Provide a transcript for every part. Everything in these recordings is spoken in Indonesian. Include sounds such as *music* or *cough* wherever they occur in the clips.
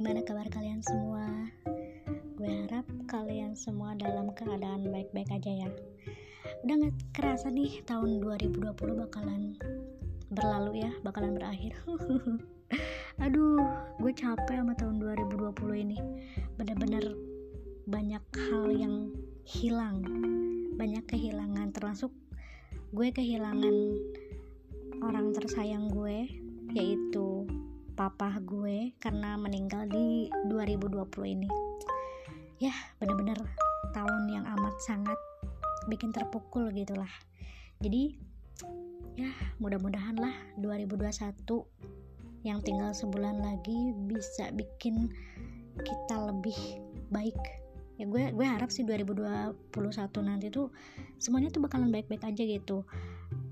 gimana kabar kalian semua? Gue harap kalian semua dalam keadaan baik-baik aja ya. Udah gak kerasa nih tahun 2020 bakalan berlalu ya, bakalan berakhir. *laughs* Aduh, gue capek sama tahun 2020 ini. Bener-bener banyak hal yang hilang, banyak kehilangan, termasuk gue kehilangan orang tersayang gue, yaitu papa gue karena meninggal di 2020 ini. Ya bener-bener tahun yang amat sangat bikin terpukul gitulah. Jadi ya mudah-mudahan lah 2021 yang tinggal sebulan lagi bisa bikin kita lebih baik. Ya gue gue harap sih 2021 nanti tuh semuanya tuh bakalan baik-baik aja gitu.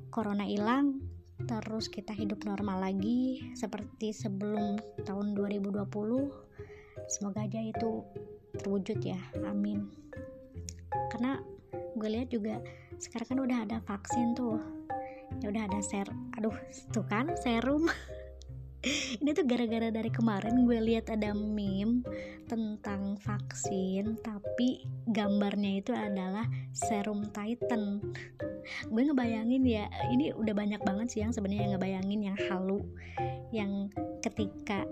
Corona hilang terus kita hidup normal lagi seperti sebelum tahun 2020 semoga aja itu terwujud ya amin. Karena gue lihat juga sekarang kan udah ada vaksin tuh. Ya udah ada ser aduh tuh kan serum *laughs* ini tuh gara-gara dari kemarin gue lihat ada meme tentang vaksin tapi gambarnya itu adalah serum Titan. Gue ngebayangin ya ini udah banyak banget sih yang sebenarnya ngebayangin yang halu yang ketika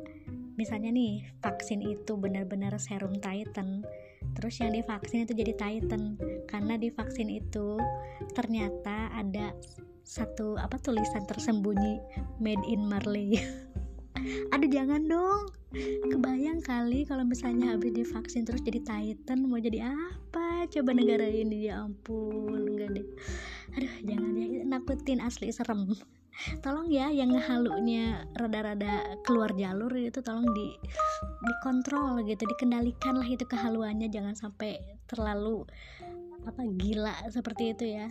misalnya nih vaksin itu benar-benar serum Titan terus yang divaksin itu jadi Titan. Karena di vaksin itu ternyata ada satu apa tulisan tersembunyi made in Marley *laughs* aduh jangan dong. Kebayang kali kalau misalnya habis divaksin terus jadi titan mau jadi apa? Coba negara ini ya ampun enggak deh. Aduh jangan ya nakutin asli serem. Tolong ya yang ngehalunya rada-rada keluar jalur itu tolong di dikontrol gitu dikendalikan lah itu kehaluannya jangan sampai terlalu apa gila seperti itu ya.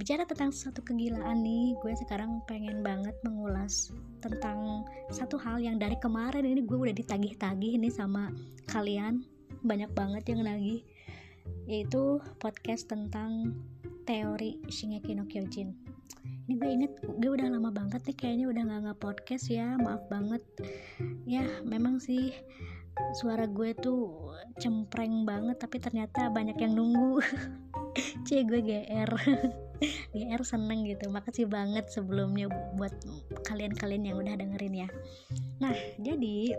Bicara tentang satu kegilaan nih gue sekarang pengen banget mengulas tentang satu hal yang dari kemarin ini gue udah ditagih-tagih nih sama kalian. Banyak banget yang nagih. Yaitu podcast tentang teori Shingeki no Kyojin. Ini gue inget gue udah lama banget nih kayaknya udah gak nge-podcast ya maaf banget. Ya memang sih suara gue tuh cempreng banget tapi ternyata banyak yang nunggu. *laughs* C gue GR GR *laughs* seneng gitu. Makasih banget sebelumnya buat kalian-kalian yang udah dengerin ya. Nah jadi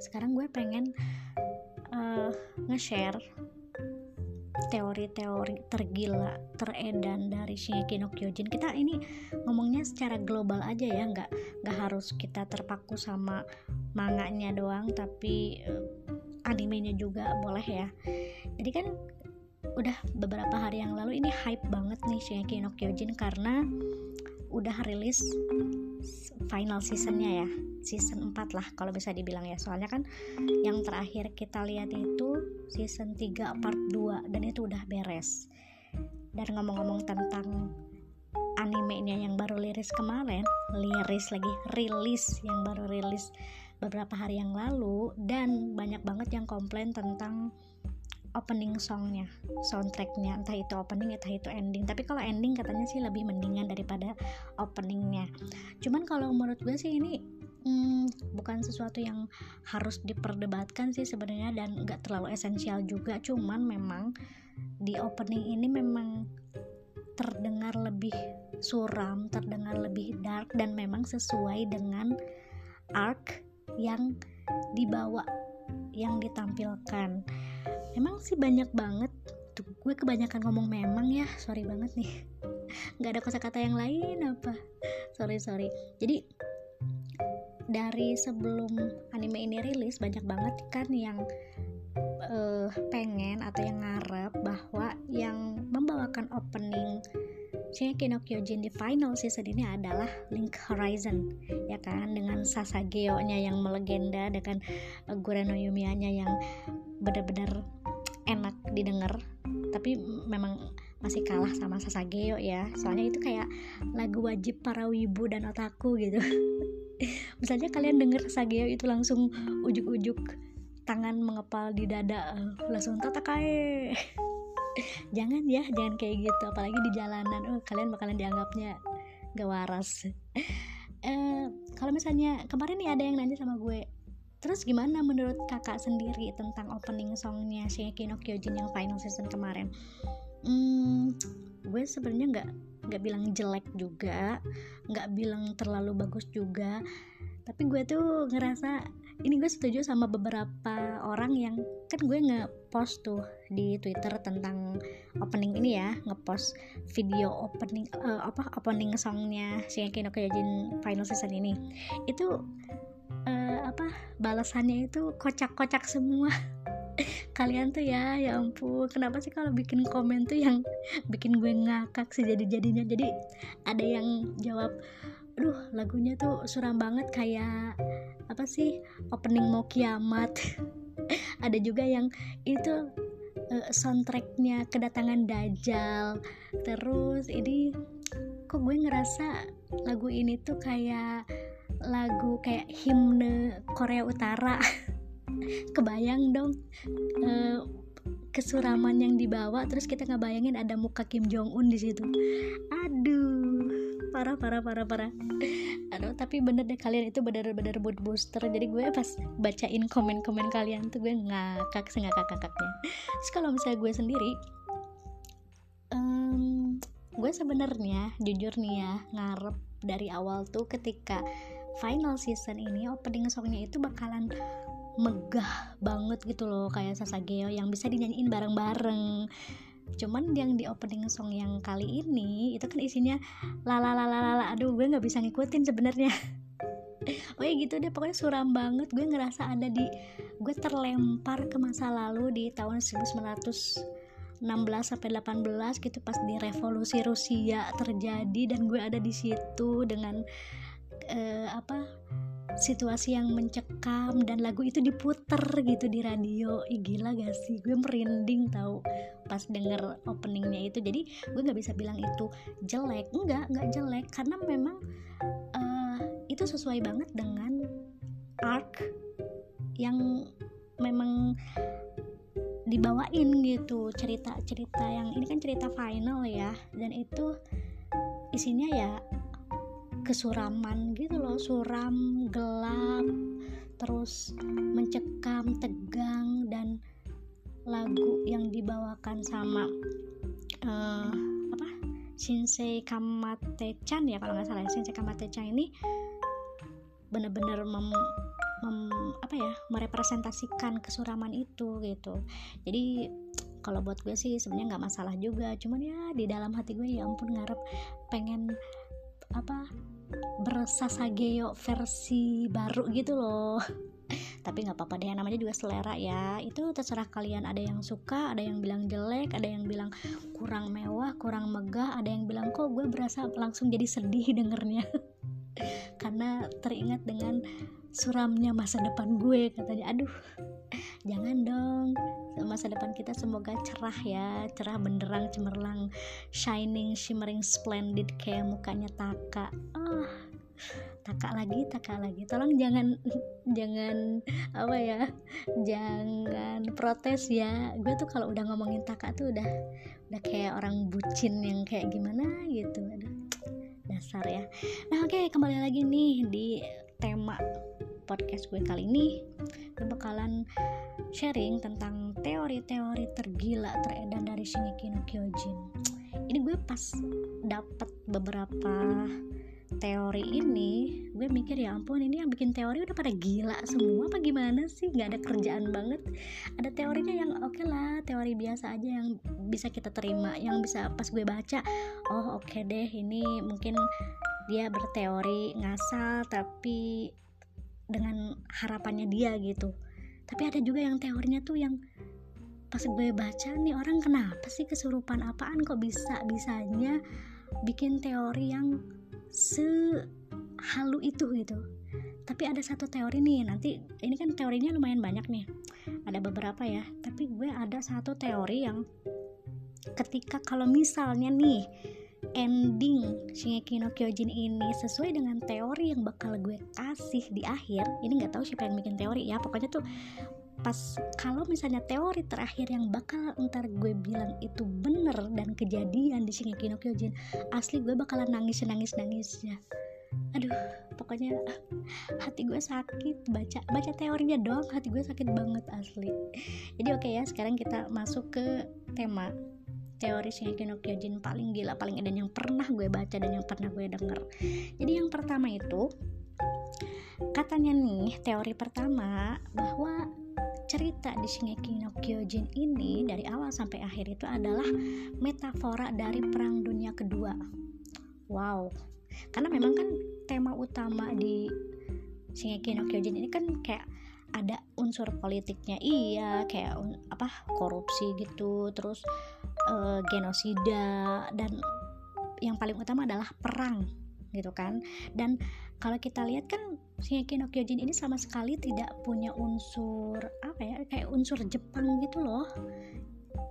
sekarang gue pengen uh, nge-share teori-teori tergila teredan dari Shingeki no Kyojin. Kita ini ngomongnya secara global aja ya nggak nggak harus kita terpaku sama manganya doang tapi uh, animenya juga boleh ya. Jadi kan udah beberapa hari yang lalu ini hype banget nih Shingeki no Kyojin karena udah rilis final seasonnya ya season 4 lah kalau bisa dibilang ya. Soalnya kan yang terakhir kita lihat itu season 3 part 2 dan itu udah beres. Dan ngomong-ngomong tentang animenya yang baru liris kemarin liris lagi rilis yang baru rilis beberapa hari yang lalu dan banyak banget yang komplain tentang opening songnya soundtracknya. Entah itu opening entah itu ending. Tapi kalau ending katanya sih lebih mendingan daripada openingnya. Cuman kalau menurut gue sih ini hmm, bukan sesuatu yang harus diperdebatkan sih sebenarnya dan nggak terlalu esensial juga. Cuman memang di opening ini memang terdengar lebih suram terdengar lebih dark dan memang sesuai dengan arc yang dibawa yang ditampilkan emang sih banyak banget. Tuh gue kebanyakan ngomong memang ya. Sorry banget nih. *laughs* Nggak ada kosakata yang lain apa? Sorry sorry. Jadi dari sebelum anime ini rilis banyak banget kan yang uh, pengen atau yang ngarep bahwa yang membawakan opening Shingeki no Kyojin di final season ini adalah Link Horizon ya kan? Dengan Sasageo-nya yang melegenda dengan uh, Gureno Yumiya-nya yang benar-benar enak didengar tapi memang masih kalah sama Sasageo ya. Soalnya itu kayak lagu wajib para wibu dan otaku gitu. *laughs* Misalnya kalian denger Sasageo itu langsung ujuk-ujuk tangan mengepal di dada langsung tatakae *laughs* jangan ya jangan kayak gitu. Apalagi di jalanan oh kalian bakalan dianggapnya gak waras. *laughs* Eh, kalau misalnya kemarin nih ada yang nanya sama gue terus gimana menurut kakak sendiri tentang opening songnya Shingeki no Kyojin yang final season kemarin? Hmm, gue sebenarnya nggak nggak bilang jelek juga nggak bilang terlalu bagus juga. Tapi gue tuh ngerasa ini gue setuju sama beberapa orang yang kan gue nge-post tuh di Twitter tentang opening ini ya nge-post video opening uh, apa opening songnya Shingeki no Kyojin final season ini. Itu uh, apa balasannya itu kocak-kocak semua. *laughs* Kalian tuh ya ya ampun. Kenapa sih kalau bikin komen tuh yang *laughs* bikin gue ngakak sih jadi jadinya jadi ada yang jawab aduh lagunya tuh suram banget kayak apa sih opening mau kiamat. *laughs* Ada juga yang itu uh, soundtracknya kedatangan Dajjal. Terus ini kok gue ngerasa lagu ini tuh kayak lagu kayak himne Korea Utara. *laughs* Kebayang dong uh, kesuraman yang dibawa terus kita nggak bayangin ada muka Kim Jong Un di situ. Aduh parah parah parah parah. Aduh tapi bener deh kalian itu bener-bener mood booster. Jadi gue pas bacain komen-komen kalian tuh gue ngakak sengakak kakaknya terus kalau misalnya gue sendiri um, gue sebenarnya jujur nih ya ngarep dari awal tuh ketika final season ini opening songnya itu bakalan megah banget gitu loh kayak Sasageo yang bisa dinyanyiin bareng-bareng. Cuman yang di opening song yang kali ini itu kan isinya lala lala lala aduh gue nggak bisa ngikutin sebenarnya. *laughs* Oh ya gitu deh pokoknya suram banget. Gue ngerasa ada di gue terlempar ke masa lalu di tahun 1916 sampai 18 gitu pas di revolusi Rusia terjadi dan gue ada di situ dengan uh, apa situasi yang mencekam dan lagu itu diputer gitu di radio. Ih, gila gak sih? Gue merinding tau pas denger openingnya itu. Jadi gue nggak bisa bilang itu jelek. Enggak nggak jelek. Karena memang uh, itu sesuai banget dengan arc yang memang dibawain gitu. Cerita-cerita yang ini kan cerita final ya. Dan itu isinya ya kesuraman gitu loh. Suram gelap terus mencekam tegang dan lagu yang dibawakan sama uh, apa? Shinsei Kamate-chan ya kalau nggak salah ya, Shinsei Kamate-chan ini bener-bener mem, mem, apa ya? Merepresentasikan kesuraman itu gitu. Jadi kalau buat gue sih sebenarnya nggak masalah juga. Cuman ya di dalam hati gue ya ampun ngarep pengen apa bersasageo versi baru gitu loh. *laughs* Tapi nggak apa-apa deh namanya juga selera ya. Itu terserah kalian ada yang suka ada yang bilang jelek ada yang bilang kurang mewah kurang megah ada yang bilang kok gue berasa langsung jadi sedih *laughs* dengernya. *laughs* Karena teringat dengan suramnya masa depan gue katanya. Aduh jangan dong masa depan kita semoga cerah ya cerah benderang cemerlang shining shimmering splendid kayak mukanya Taka. Ah Taka lagi Taka lagi. Tolong jangan jangan apa ya jangan protes ya. Gue tuh kalau udah ngomongin Taka tuh udah udah kayak orang bucin yang kayak gimana gitu. *tsk* Dasar ya. Nah oke okay, kembali lagi nih di podcast gue kali ini gue bakalan sharing tentang teori-teori tergila teredan dari Shingeki no Kyojin. Ini gue pas dapet beberapa teori ini gue mikir ya ampun ini yang bikin teori udah pada gila semua apa gimana sih? Nggak ada kerjaan banget. Ada teorinya yang oke okay lah teori biasa aja yang bisa kita terima yang bisa pas gue baca oh oke okay deh ini mungkin dia berteori ngasal tapi dengan harapannya dia gitu. Tapi ada juga yang teorinya tuh yang pas gue baca nih orang kenapa sih kesurupan apaan? Kok bisa bisanya bikin teori yang sehalu itu? Gitu. Tapi ada satu teori nih nanti ini kan teorinya lumayan banyak nih. Ada beberapa ya. Tapi gue ada satu teori yang ketika kalau misalnya nih ending Shingeki no Kyojin ini sesuai dengan teori yang bakal gue kasih di akhir. Ini nggak tahu siapa yang bikin teori ya pokoknya tuh pas kalau misalnya teori terakhir yang bakal ntar gue bilang itu bener dan kejadian di Shingeki no Kyojin asli gue bakalan nangis nangis nangis ya aduh pokoknya hati gue sakit baca baca teorinya doang hati gue sakit banget asli. Jadi oke okay ya sekarang kita masuk ke tema teori Shingeki no Kyojin paling gila paling edan yang pernah gue baca dan yang pernah gue denger. Jadi yang pertama itu katanya nih teori pertama bahwa cerita di Shingeki no Kyojin ini dari awal sampai akhir itu adalah metafora dari perang dunia kedua. Wow. Karena memang kan tema utama di Shingeki no Kyojin ini kan kayak ada unsur politiknya. Iya kayak apa korupsi gitu terus uh, genosida dan yang paling utama adalah perang gitu kan. Dan kalau kita lihat kan Shingeki no Kyojin ini sama sekali tidak punya unsur apa ya kayak unsur Jepang gitu loh.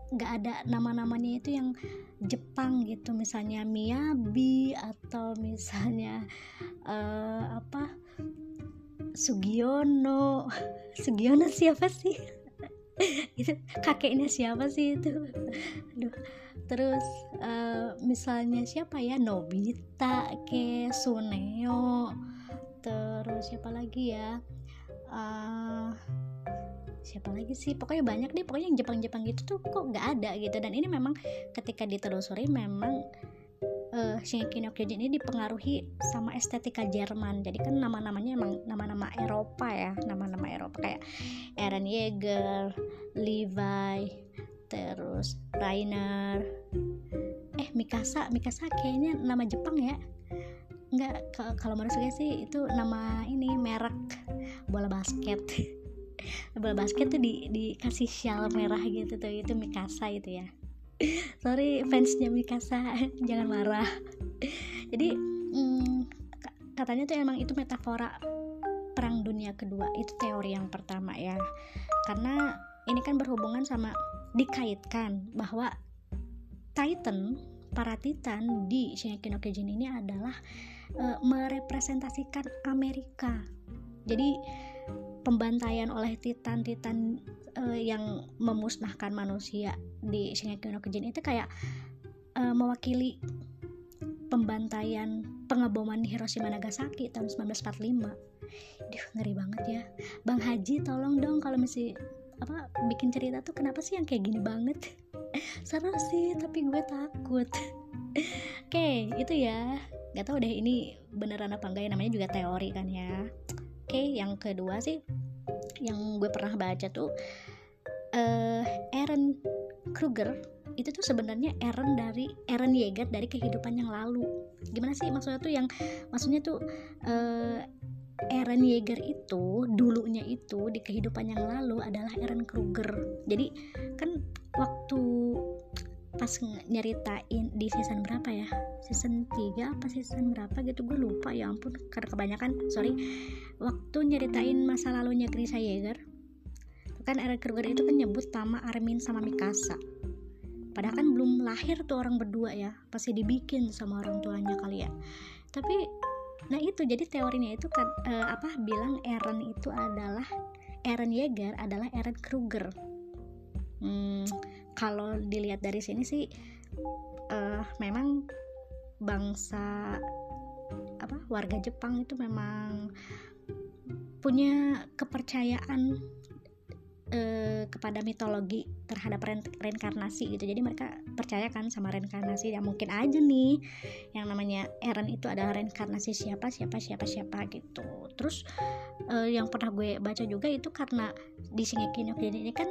Nggak ada nama-namanya itu yang Jepang gitu. Misalnya Miyabi atau misalnya uh, apa Sugiono. *laughs* Sugiono siapa sih *laughs* itu kakeknya siapa sih itu? Aduh. Terus uh, misalnya siapa ya? Nobita ke Suneo. Terus siapa lagi ya? Uh, siapa lagi sih? Pokoknya banyak deh. Pokoknya yang Jepang-Jepang gitu tuh kok nggak ada gitu. Dan ini memang ketika ditelusuri memang uh, Shingeki no Kyojin ini dipengaruhi sama estetika Jerman. Jadi kan nama-namanya emang nama-nama Eropa ya nama-nama Eropa. Kayak Eren Yeager, Levi, terus Rainer. Eh Mikasa Mikasa kayaknya nama Jepang ya? Nggak kalau menurut saya sih itu nama ini merek bola basket. *laughs* Bola basket tuh di dikasih shawl merah gitu tuh itu Mikasa itu ya sorry fansnya Mikasa. *laughs* Jangan marah. Jadi hmm, katanya tuh emang itu metafora perang dunia kedua. Itu teori yang pertama ya. Karena ini kan berhubungan sama dikaitkan bahwa Titan para Titan di Shingeki no Kyojin ini adalah e, merepresentasikan Amerika. Jadi pembantaian oleh titan-titan uh, yang memusnahkan manusia di Shingeki no Kyojin itu kayak uh, mewakili pembantaian pengeboman Hiroshima Nagasaki tahun 1945 Duh, ngeri banget ya. Bang Haji tolong dong kalau masih apa bikin cerita tuh kenapa sih yang kayak gini banget? *laughs* Seru sih tapi gue takut. *laughs* Oke okay, itu ya. Gak tau deh ini beneran apa enggak ya namanya juga teori kan ya. Oke okay, yang kedua sih yang gue pernah baca tuh uh, Aaron Kruger itu tuh sebenarnya Aaron dari Aaron Yeager dari kehidupan yang lalu. Gimana sih maksudnya tuh yang maksudnya tuh uh, Aaron Yeager itu dulunya itu di kehidupan yang lalu adalah Aaron Kruger jadi kan waktu pas nyeritain di season berapa ya? Season 3 apa season berapa gitu? Gue lupa ya ampun karena kebanyakan sorry. Waktu nyeritain masa lalunya Grisa Yeager kan Aaron Kruger itu kan nyebut nama Armin sama Mikasa. Padahal kan belum lahir tuh orang berdua ya. Pasti dibikin sama orang tuanya kali ya. Tapi nah itu jadi teorinya itu kan uh, apa bilang Aaron itu adalah Aaron Yeager adalah Aaron Kruger hmm, kalau dilihat dari sini sih uh, memang bangsa apa warga Jepang itu memang punya kepercayaan uh, kepada mitologi terhadap re reinkarnasi gitu. Jadi mereka percaya kan sama reinkarnasi. Ya mungkin aja nih yang namanya Eren itu adalah reinkarnasi siapa siapa siapa siapa gitu. Terus uh, yang pernah gue baca juga itu karena di Shingeki no Kyojin ini kan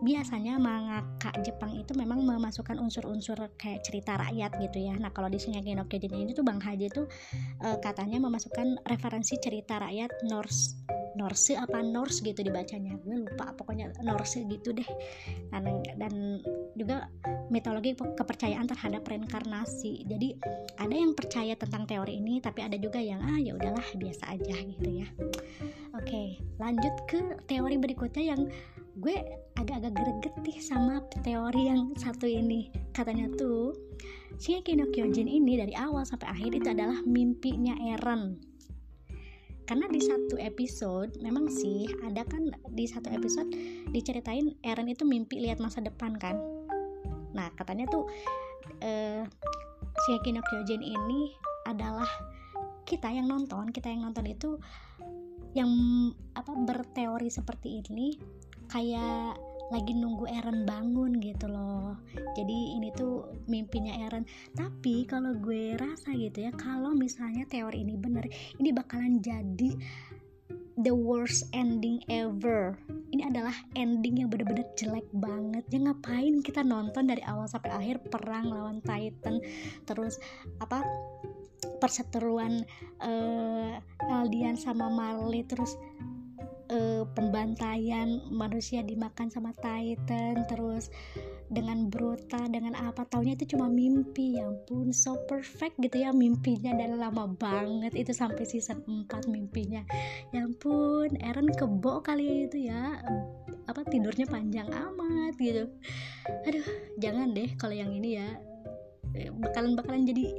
biasanya mangaka Jepang itu memang memasukkan unsur-unsur kayak cerita rakyat gitu ya. Nah kalau di Shingeki no Kyojin ini tuh Bang Haji tuh uh, katanya memasukkan referensi cerita rakyat Norse Norse apa Norse gitu dibacanya. Gue lupa pokoknya Norse gitu deh. Dan, dan juga mitologi kepercayaan terhadap reinkarnasi. Jadi ada yang percaya tentang teori ini tapi ada juga yang ah ya udahlah biasa aja gitu ya. Oke lanjut ke teori berikutnya yang gue agak-agak greget nih sama teori yang satu ini. Katanya tuh Shingeki no Kyojin ini dari awal sampai akhir itu adalah mimpinya Eren karena di satu episode memang sih ada kan di satu episode diceritain Eren itu mimpi lihat masa depan kan? Nah katanya tuh uh, Shingeki no Kyojin ini adalah kita yang nonton. Kita yang nonton itu yang apa berteori seperti ini. Kayak lagi nunggu Eren bangun gitu loh. Jadi ini tuh mimpinya Eren. Tapi kalau gue rasa gitu ya kalau misalnya teori ini bener ini bakalan jadi the worst ending ever. Ini adalah ending yang bener-bener jelek banget. Ya ngapain kita nonton dari awal sampai akhir perang lawan Titan terus apa perseteruan uh, Aldian sama Marley terus uh, pembantaian manusia dimakan sama Titan terus dengan brutal dengan apa taunya itu cuma mimpi. Ya ampun so perfect gitu ya mimpinya dan lama banget. Itu sampai season 4 mimpinya. Ya ampun Eren kebo kali itu ya. Apa tidurnya panjang amat gitu. Aduh jangan deh kalau yang ini ya. Eh, bakalan bakalan jadi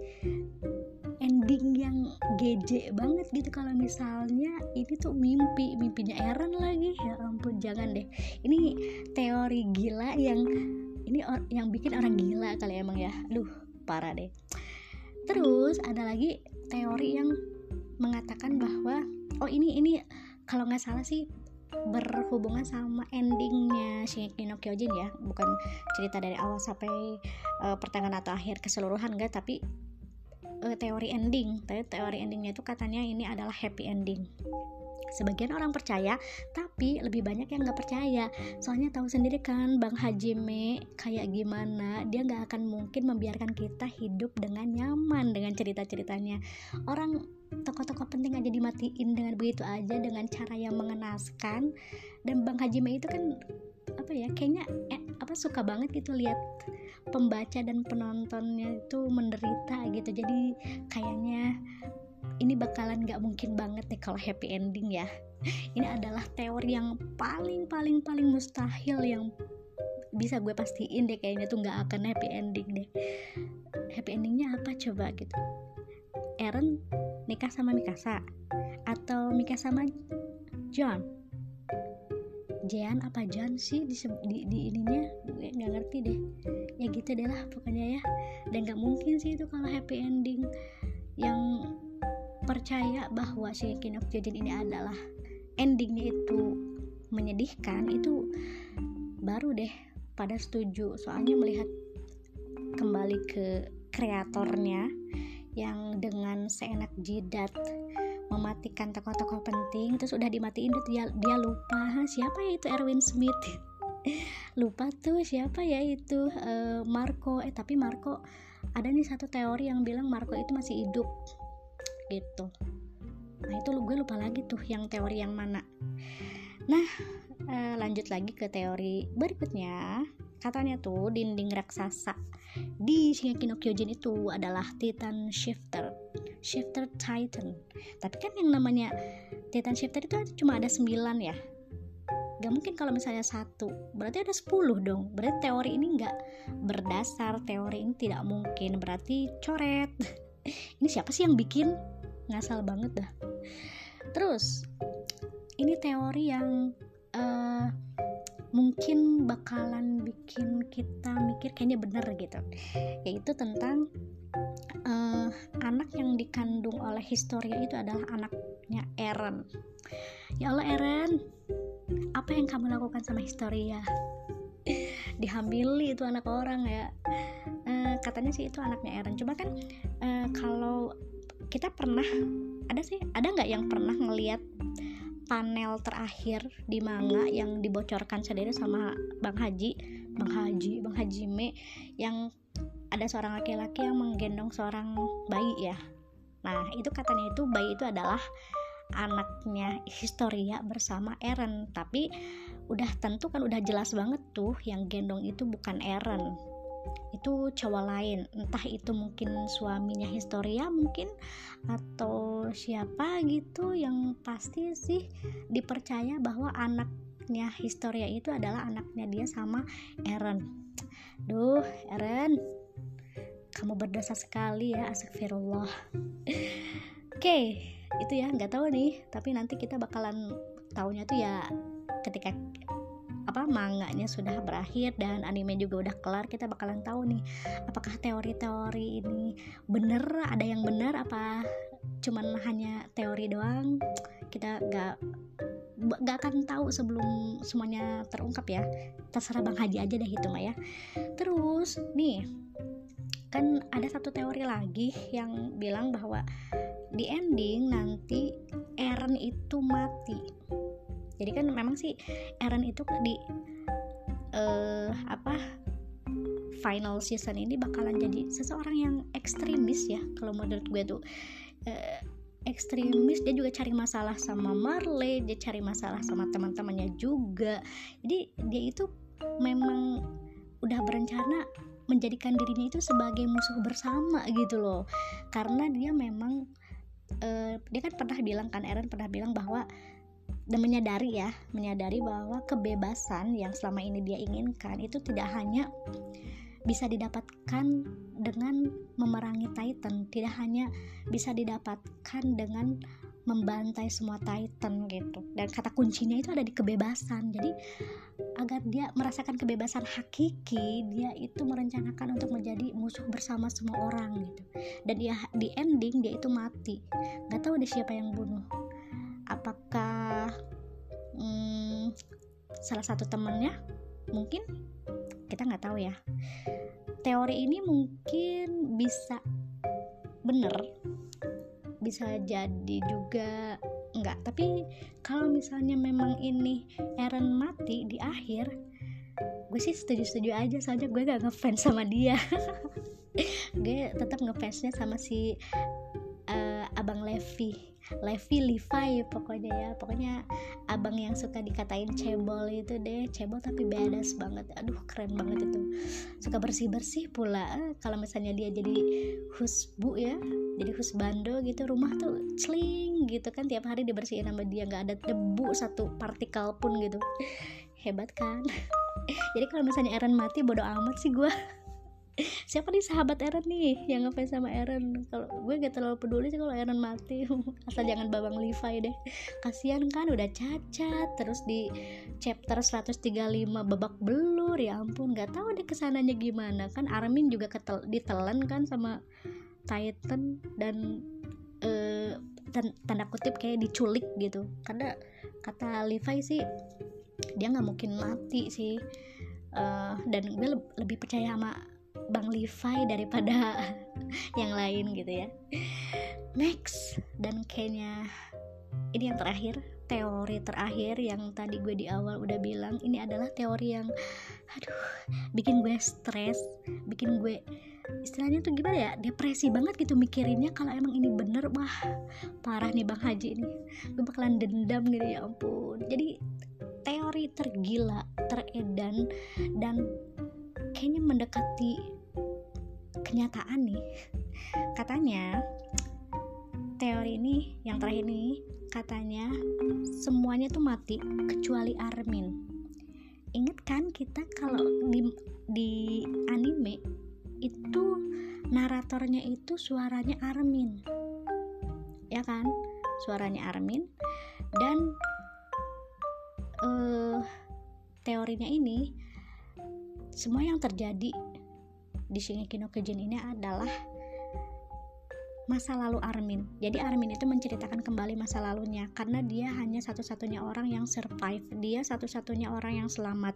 ending yang geje banget gitu. Kalau misalnya ini tuh mimpi mimpinya Eren lagi. Ya ampun jangan deh. Ini teori gila yang ini yang bikin orang gila kali emang ya. Aduh parah deh. Terus ada lagi teori yang mengatakan bahwa oh ini ini kalau nggak salah sih berhubungan sama endingnya Shingeki no Kyojin ya. Bukan cerita dari awal sampai uh, pertengahan atau akhir keseluruhan enggak tapi uh, teori ending. Tapi teori endingnya itu katanya ini adalah happy ending. Sebagian orang percaya tapi lebih banyak yang nggak percaya. Soalnya tahu sendiri kan bang Hajime kayak gimana dia nggak akan mungkin membiarkan kita hidup dengan nyaman dengan cerita ceritanya orang tokoh-tokoh penting aja dimatiin dengan begitu aja dengan cara yang mengenaskan. Dan bang Hajime itu kan apa ya kayaknya eh, apa suka banget gitu lihat pembaca dan penontonnya itu menderita gitu. Jadi kayaknya ini bakalan gak mungkin banget deh kalau happy ending ya. Ini adalah teori yang paling paling paling mustahil yang bisa gue pastiin deh kayaknya tuh gak akan happy ending deh. Happy endingnya apa coba gitu? Eren nikah sama Mikasa atau Mikasa sama John Jean apa John sih di, di, di ininya? Gue nggak ngerti deh. Ya gitu deh lah pokoknya ya. Dan nggak mungkin sih itu kalau happy ending. Yang percaya bahwa si Kyojin ini adalah endingnya itu menyedihkan itu baru deh pada setuju. Soalnya melihat kembali ke kreatornya yang dengan seenak jidat mematikan tokoh-tokoh penting terus udah dimatiin tuh dia dia lupa siapa ya itu Erwin Smith? *laughs* Lupa tuh siapa ya itu uh, Marco. Eh tapi Marco ada nih satu teori yang bilang Marco itu masih hidup gitu. Nah itu gue lupa lagi tuh yang teori yang mana. Nah uh, lanjut lagi ke teori berikutnya. Katanya tuh dinding raksasa di Shingeki no Kyojin itu adalah Titan Shifter Shifter Titan. Tapi kan yang namanya Titan Shifter itu cuma ada 9 ya. Gak mungkin kalau misalnya satu. Berarti ada 10 dong. Berarti teori ini gak berdasar. Teori ini tidak mungkin. Berarti coret. *laughs* Ini siapa sih yang bikin? Ngasal banget dah. Terus ini teori yang uh, mungkin bakalan bikin kita mikir kayaknya bener gitu. Yaitu tentang anak yang dikandung oleh Historia itu adalah anaknya Eren. Ya Allah Eren apa yang kamu lakukan sama Historia? Dihamili itu anak orang ya. Uh, katanya sih itu anaknya Eren. Coba kan uh, kalau kita pernah ada sih ada nggak yang pernah ngelihat panel terakhir di manga yang dibocorkan sendiri sama Bang Haji, Bang Haji, Bang Hajime yang ada seorang laki-laki yang menggendong seorang bayi ya. Nah, itu katanya itu bayi itu adalah anaknya Historia bersama Eren, tapi udah tentu kan udah jelas banget tuh yang gendong itu bukan Eren. Itu cowok lain. Entah itu mungkin suaminya Historia mungkin atau siapa gitu yang pasti sih dipercaya bahwa anaknya Historia itu adalah anaknya dia sama Eren. Duh Eren kamu berdosa sekali ya astagfirullah *laughs* oke itu ya nggak tahu nih tapi nanti kita bakalan tahunya tuh ya ketika apa manganya sudah berakhir dan anime juga udah kelar kita bakalan tahu nih apakah teori-teori ini bener ada yang benar apa cuman hanya teori doang? Kita gak gak akan tahu sebelum semuanya terungkap ya. Terserah bang Haji aja deh itu mah ya. Terus nih kan ada satu teori lagi yang bilang bahwa di ending nanti Eren itu mati. Jadi kan memang sih Eren itu di uh, apa final season ini bakalan jadi seseorang yang ekstremis ya kalau menurut gue tuh. Uh, ekstremis dia juga cari masalah sama Marley dia cari masalah sama teman-temannya juga. Jadi dia itu memang udah berencana menjadikan dirinya itu sebagai musuh bersama gitu loh. Karena dia memang uh, dia kan pernah bilang kan Eren pernah bilang bahwa dan menyadari ya menyadari bahwa kebebasan yang selama ini dia inginkan itu tidak hanya bisa didapatkan dengan memerangi Titan tidak hanya bisa didapatkan dengan membantai semua Titan gitu. Dan kata kuncinya itu ada di kebebasan. Jadi agar dia merasakan kebebasan hakiki dia itu merencanakan untuk menjadi musuh bersama semua orang gitu. Dan dia di ending dia itu mati. Nggak tahu deh siapa yang bunuh. Apakah hmm, salah satu temennya? Mungkin? Kita nggak tahu ya. Teori ini mungkin bisa bener bisa jadi juga enggak. Tapi kalau misalnya memang ini Eren mati di akhir gue sih setuju-setuju aja soalnya gue gak ngefans sama dia. *laughs* Gue tetap ngefansnya sama si uh, abang Levi Levi Levi pokoknya ya. Pokoknya abang yang suka dikatain cebol itu deh. Cebol tapi badass banget. Aduh keren banget itu. Suka bersih bersih pula. Eh, kalau misalnya dia jadi husbu ya jadi husbando gitu rumah tuh celing gitu kan. Tiap hari dibersihin sama dia. Nggak ada debu satu partikel pun gitu. Hebat kan? *laughs* Jadi kalau misalnya Eren mati bodoh amat sih gue siapa nih sahabat Eren nih yang ngefans sama Eren? Kalau gue gak terlalu peduli sih kalau Eren mati. *laughs* Asal jangan babang Levi deh. Kasihan kan udah cacat terus di chapter 135 babak belur. Ya ampun gak tahu deh ke sananya gimana. Kan Armin juga ketel ditelan kan sama Titan dan uh, tanda kutip kayak diculik gitu. Karena kata Levi sih dia nggak mungkin mati sih. Uh, dan gue lebih percaya sama Bang Levi daripada *laughs* yang lain gitu ya. Next dan kayaknya ini yang terakhir teori terakhir yang tadi gue di awal udah bilang ini adalah teori yang aduh bikin gue stres bikin gue istilahnya tuh gimana ya depresi banget gitu mikirinnya kalau emang ini bener wah parah nih bang Haji ini. Gue bakalan dendam gitu ya ampun. Jadi teori tergila teredan dan kayaknya mendekati kenyataan nih. Katanya teori ini yang terakhir ini katanya semuanya tuh mati kecuali Armin. Inget kan kita kalau di, di anime itu naratornya itu suaranya Armin. Ya kan? Suaranya Armin. Dan uh, teorinya ini semua yang terjadi di Shingeki no Kyojin ini adalah masa lalu Armin. Jadi Armin itu menceritakan kembali masa lalunya karena dia hanya satu-satunya orang yang survive. Dia satu-satunya orang yang selamat.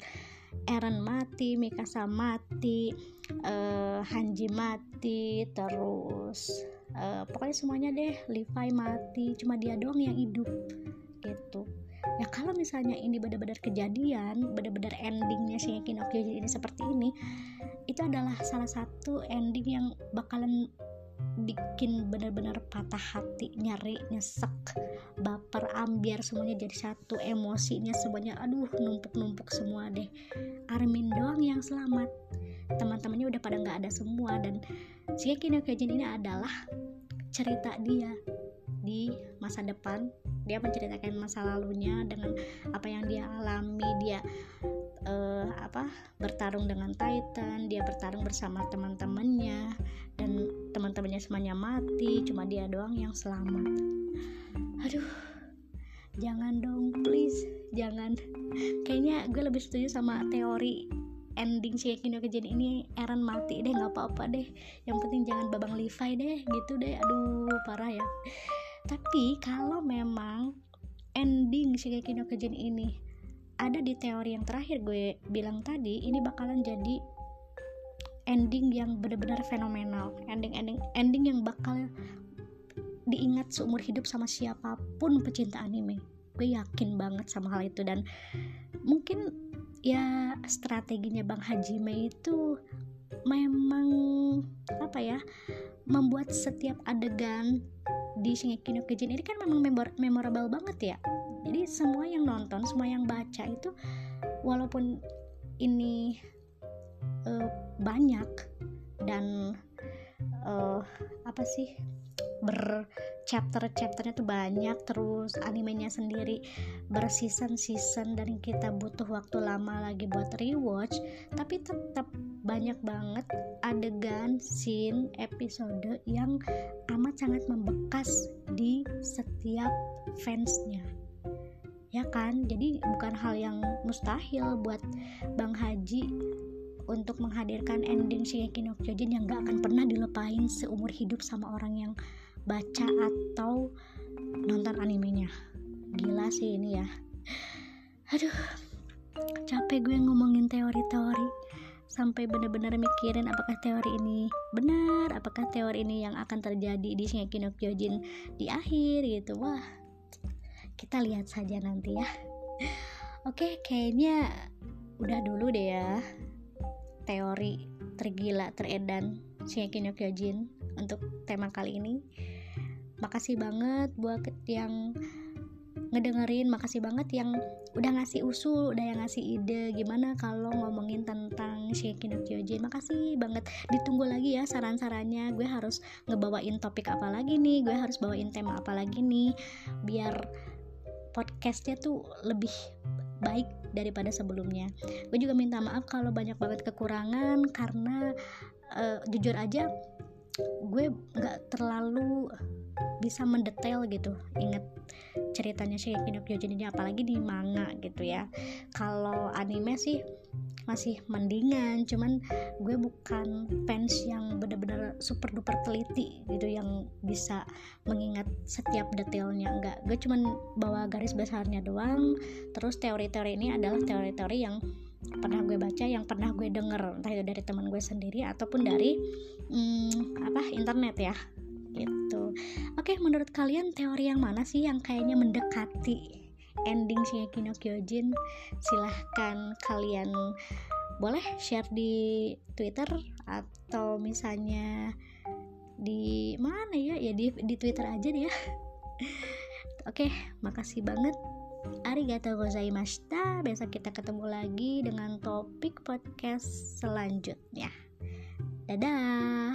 Eren mati, Mikasa mati, uh, Hanji mati, terus uh, pokoknya semuanya deh. Levi mati, cuma dia doang yang hidup gitu ya kalau misalnya ini benar-benar kejadian benar-benar endingnya Shingeki no Kyojin ini seperti ini itu adalah salah satu ending yang bakalan bikin benar-benar patah hati nyari nyesek baper ambiar semuanya jadi satu emosinya semuanya aduh numpuk-numpuk semua deh. Armin doang yang selamat. Teman-temannya udah pada nggak ada semua dan Shingeki no Kyojin ini adalah cerita dia di masa depan. Dia menceritakan masa lalunya dengan apa yang dia alami. Dia uh, apa bertarung dengan Titan dia bertarung bersama teman-temannya dan teman-temannya semuanya mati cuma dia doang yang selamat. Aduh jangan dong please jangan. Kayaknya gue lebih setuju sama teori ending Shingeki no Kyojin ini Eren mati deh nggak apa-apa deh. Yang penting jangan babang Levi deh gitu deh. Aduh parah ya tapi kalau memang ending Shingeki no Kyojin ini ada di teori yang terakhir gue bilang tadi ini bakalan jadi ending yang benar-benar fenomenal. Ending ending ending yang bakal diingat seumur hidup sama siapa pun pecinta anime. Gue yakin banget sama hal itu. Dan mungkin ya strateginya Bang Hajime itu memang apa ya membuat setiap adegan di Shingeki no Kyojin ini kan memang memor memorable banget ya. Jadi semua yang nonton semua yang baca itu walaupun ini uh, banyak dan uh, apa sih ber chapter chapternya tuh banyak terus animenya sendiri berseason season dan kita butuh waktu lama lagi buat rewatch tapi tetap banyak banget adegan scene episode yang amat sangat membekas di setiap fansnya. Ya kan? Jadi bukan hal yang mustahil buat Bang Haji untuk menghadirkan ending Shingeki no Kyojin yang gak akan pernah dilepain seumur hidup sama orang yang baca atau nonton animenya. Gila sih ini ya. Aduh capek gue ngomongin teori-teori sampai bener-bener mikirin apakah teori ini benar apakah teori ini yang akan terjadi di Shingeki no Kyojin di akhir gitu. Wah kita lihat saja nanti ya. Oke kayaknya udah dulu deh ya teori tergila teredan Shingeki no Kyojin untuk tema kali ini. Makasih banget buat yang ngedengerin makasih banget yang udah ngasih usul udah yang ngasih ide. Gimana kalau ngomongin tentang Shingeki no Kyojin makasih banget. Ditunggu lagi ya saran-sarannya. Gue harus ngebawain topik apa lagi nih? Gue harus bawain tema apa lagi nih? Biar podcastnya tuh lebih baik daripada sebelumnya. Gue juga minta maaf kalau banyak banget kekurangan karena uh, jujur aja gue nggak terlalu bisa mendetail gitu. Inget ceritanya sih no Kyojin ini apalagi di manga gitu ya. Kalau anime sih masih mendingan cuman gue bukan fans yang bener-bener super duper teliti gitu yang bisa mengingat setiap detailnya enggak. Gue cuman bawa garis besarnya doang. Terus teori-teori ini adalah teori-teori yang pernah gue baca yang pernah gue denger. Entah itu dari teman gue sendiri ataupun dari hmm, apa internet ya gitu. Oke menurut kalian teori yang mana sih yang kayaknya mendekati ending Shingeki no Kyojin? Silahkan kalian boleh share di Twitter atau misalnya di mana ya? Ya di, di Twitter aja deh ya. *laughs* Oke makasih banget. Arigatou gozaimashita. Besok kita ketemu lagi dengan topik podcast selanjutnya. Dadah